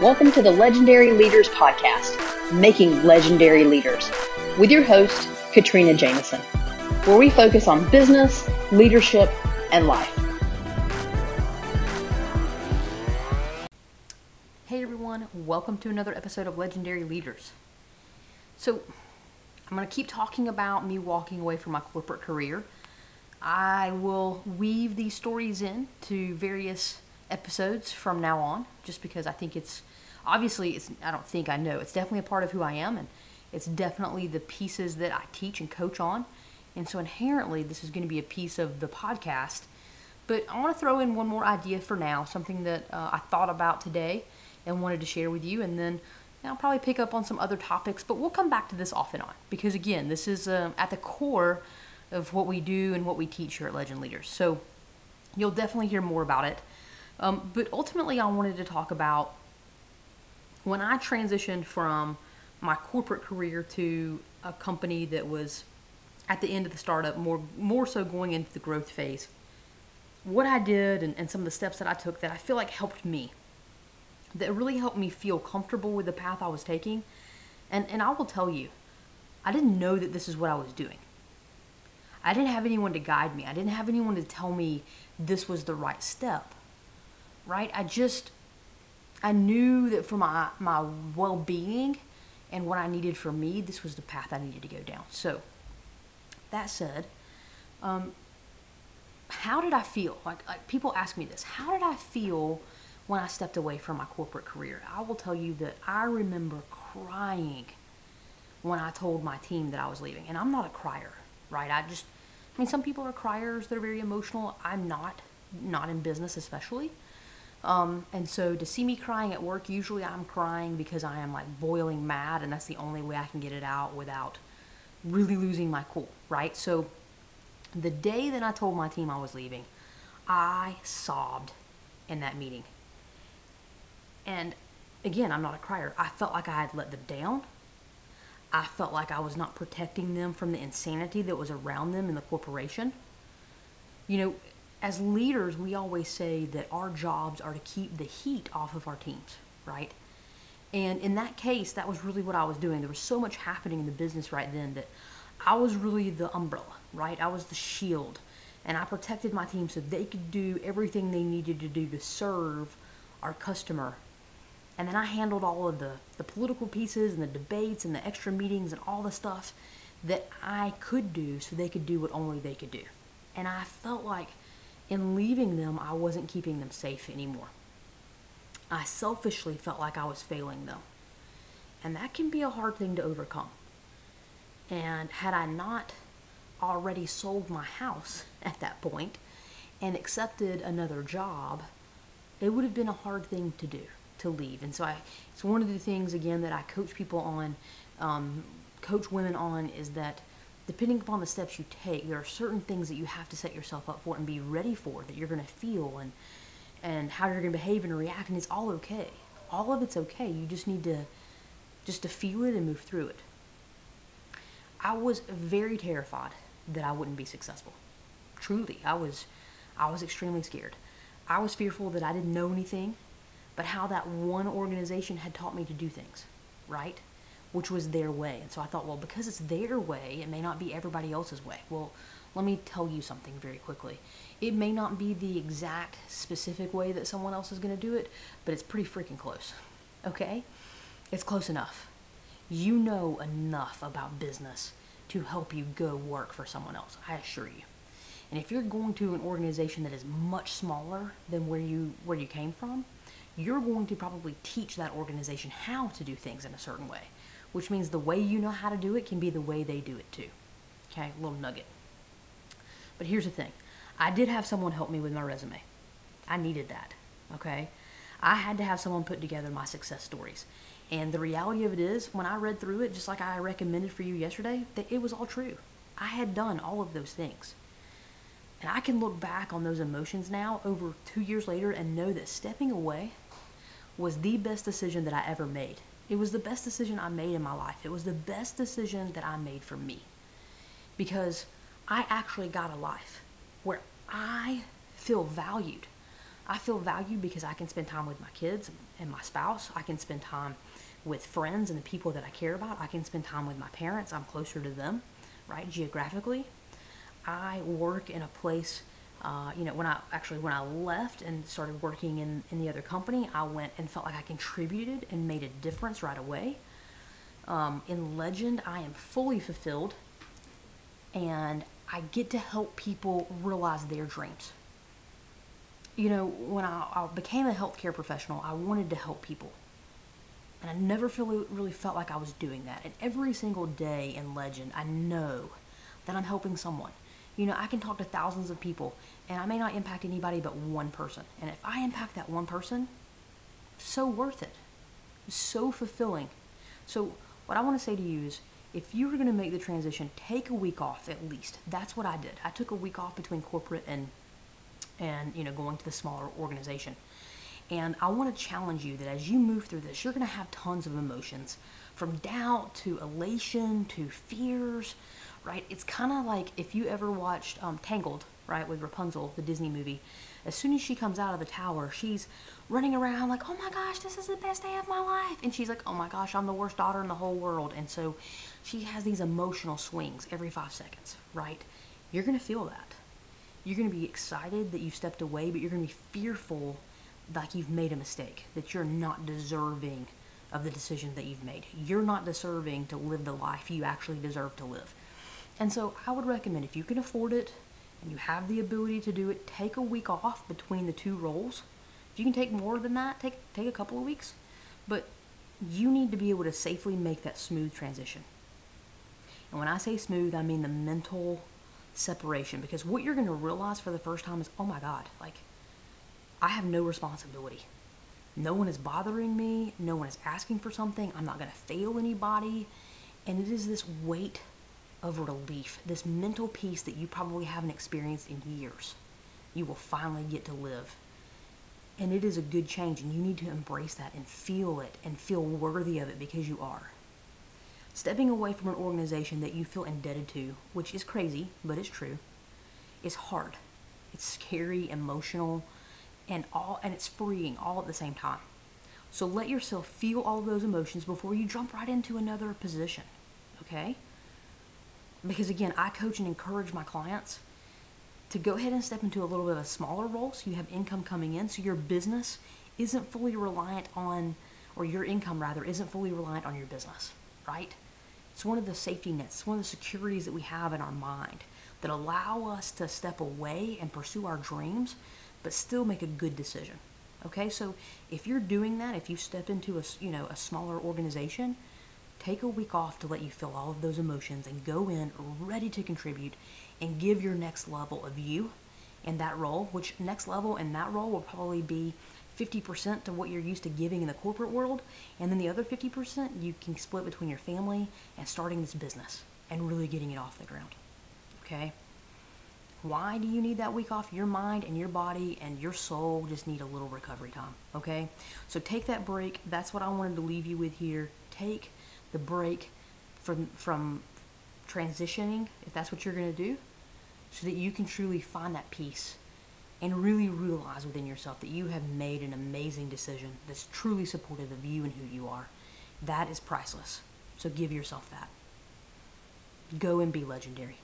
Welcome to the Legendary Leaders Podcast, Making Legendary Leaders, with your host, Katrina Jameson, where we focus on business, leadership, and life. Hey everyone, welcome to another episode of Legendary Leaders. So, I'm going to keep talking about me walking away from my corporate career. I will weave these stories in to various episodes from now on, just because I think it's obviously it's I don't think I know it's definitely a part of who I am, and it's definitely the pieces that I teach and coach on, and so inherently this is going to be a piece of the podcast. But I want to throw in one more idea for now, something that uh, I thought about today and wanted to share with you, and then I'll probably pick up on some other topics, but we'll come back to this off and on because again, this is um, at the core of what we do and what we teach here at Legend Leaders. So you'll definitely hear more about it. Um, but ultimately, I wanted to talk about when I transitioned from my corporate career to a company that was at the end of the startup, more more so going into the growth phase. What I did and, and some of the steps that I took that I feel like helped me, that really helped me feel comfortable with the path I was taking. And and I will tell you, I didn't know that this is what I was doing. I didn't have anyone to guide me. I didn't have anyone to tell me this was the right step right? I just, I knew that for my, my well being and what I needed for me, this was the path I needed to go down. So, that said, um, how did I feel? Like, like people ask me this how did I feel when I stepped away from my corporate career? I will tell you that I remember crying when I told my team that I was leaving. And I'm not a crier, right? I just, I mean, some people are criers, they're very emotional. I'm not, not in business especially. Um, and so to see me crying at work, usually I'm crying because I am like boiling mad, and that's the only way I can get it out without really losing my cool, right? So the day that I told my team I was leaving, I sobbed in that meeting. And again, I'm not a crier. I felt like I had let them down. I felt like I was not protecting them from the insanity that was around them in the corporation. You know, as leaders, we always say that our jobs are to keep the heat off of our teams, right? And in that case, that was really what I was doing. There was so much happening in the business right then that I was really the umbrella, right? I was the shield. And I protected my team so they could do everything they needed to do to serve our customer. And then I handled all of the, the political pieces and the debates and the extra meetings and all the stuff that I could do so they could do what only they could do. And I felt like in leaving them, I wasn't keeping them safe anymore. I selfishly felt like I was failing them. And that can be a hard thing to overcome. And had I not already sold my house at that point and accepted another job, it would have been a hard thing to do to leave. And so I, it's one of the things again that I coach people on, um, coach women on, is that depending upon the steps you take, there are certain things that you have to set yourself up for and be ready for that you're going to feel and and how you're going to behave and react, and it's all okay. All of it's okay. You just need to just to feel it and move through it. I was very terrified that I wouldn't be successful. Truly, I was I was extremely scared. I was fearful that I didn't know anything, but how that one organization had taught me to do things, right? Which was their way. And so I thought, well, because it's their way, it may not be everybody else's way. Well, let me tell you something very quickly. It may not be the exact specific way that someone else is going to do it, but it's pretty freaking close. Okay? It's close enough. You know enough about business to help you go work for someone else, I assure you. And if you're going to an organization that is much smaller than where you where you came from, you're going to probably teach that organization how to do things in a certain way which means the way you know how to do it can be the way they do it too. Okay, little nugget. But here's the thing I did have someone help me with my resume. I needed that. Okay, I had to have someone put together my success stories. And the reality of it is, when I read through it, just like I recommended for you yesterday, that it was all true. I had done all of those things. And I can look back on those emotions now over two years later and know that stepping away was the best decision that I ever made. It was the best decision I made in my life. It was the best decision that I made for me. Because I actually got a life where I feel valued. I feel valued because I can spend time with my kids and my spouse. I can spend time with friends and the people that I care about. I can spend time with my parents. I'm closer to them, right? Geographically. I work in a place, uh, you know, when I actually, when I left and started working in, in the other company, I went and felt like I contributed and made a difference right away. Um, in Legend, I am fully fulfilled and I get to help people realize their dreams. You know, when I, I became a healthcare professional, I wanted to help people. And I never feel, really felt like I was doing that. And every single day in Legend, I know that I'm helping someone. You know, I can talk to thousands of people, and I may not impact anybody but one person. And if I impact that one person, so worth it. So fulfilling. So, what I want to say to you is if you were going to make the transition, take a week off at least. That's what I did. I took a week off between corporate and and you know going to the smaller organization. And I want to challenge you that as you move through this, you're going to have tons of emotions from doubt to elation to fears, right? It's kind of like if you ever watched um, Tangled, right, with Rapunzel, the Disney movie. As soon as she comes out of the tower, she's running around like, oh my gosh, this is the best day of my life. And she's like, oh my gosh, I'm the worst daughter in the whole world. And so she has these emotional swings every five seconds, right? You're going to feel that. You're going to be excited that you've stepped away, but you're going to be fearful like you've made a mistake, that you're not deserving of the decision that you've made. You're not deserving to live the life you actually deserve to live. And so I would recommend if you can afford it and you have the ability to do it, take a week off between the two roles. If you can take more than that, take take a couple of weeks. But you need to be able to safely make that smooth transition. And when I say smooth, I mean the mental separation because what you're going to realize for the first time is, "Oh my god, like I have no responsibility. No one is bothering me. No one is asking for something. I'm not going to fail anybody. And it is this weight of relief, this mental peace that you probably haven't experienced in years. You will finally get to live. And it is a good change, and you need to embrace that and feel it and feel worthy of it because you are. Stepping away from an organization that you feel indebted to, which is crazy, but it's true, is hard. It's scary, emotional, and all and it's freeing all at the same time. So let yourself feel all those emotions before you jump right into another position. Okay? Because again, I coach and encourage my clients to go ahead and step into a little bit of a smaller role so you have income coming in so your business isn't fully reliant on or your income rather isn't fully reliant on your business, right? It's one of the safety nets, one of the securities that we have in our mind that allow us to step away and pursue our dreams but still make a good decision. Okay, so if you're doing that, if you step into a you know a smaller organization, take a week off to let you feel all of those emotions and go in ready to contribute and give your next level of you in that role. Which next level in that role will probably be 50% to what you're used to giving in the corporate world, and then the other 50% you can split between your family and starting this business and really getting it off the ground. Okay. Why do you need that week off? Your mind and your body and your soul just need a little recovery time, okay? So take that break. That's what I wanted to leave you with here. Take the break from from transitioning, if that's what you're going to do, so that you can truly find that peace and really realize within yourself that you have made an amazing decision that's truly supportive of you and who you are. That is priceless. So give yourself that. Go and be legendary.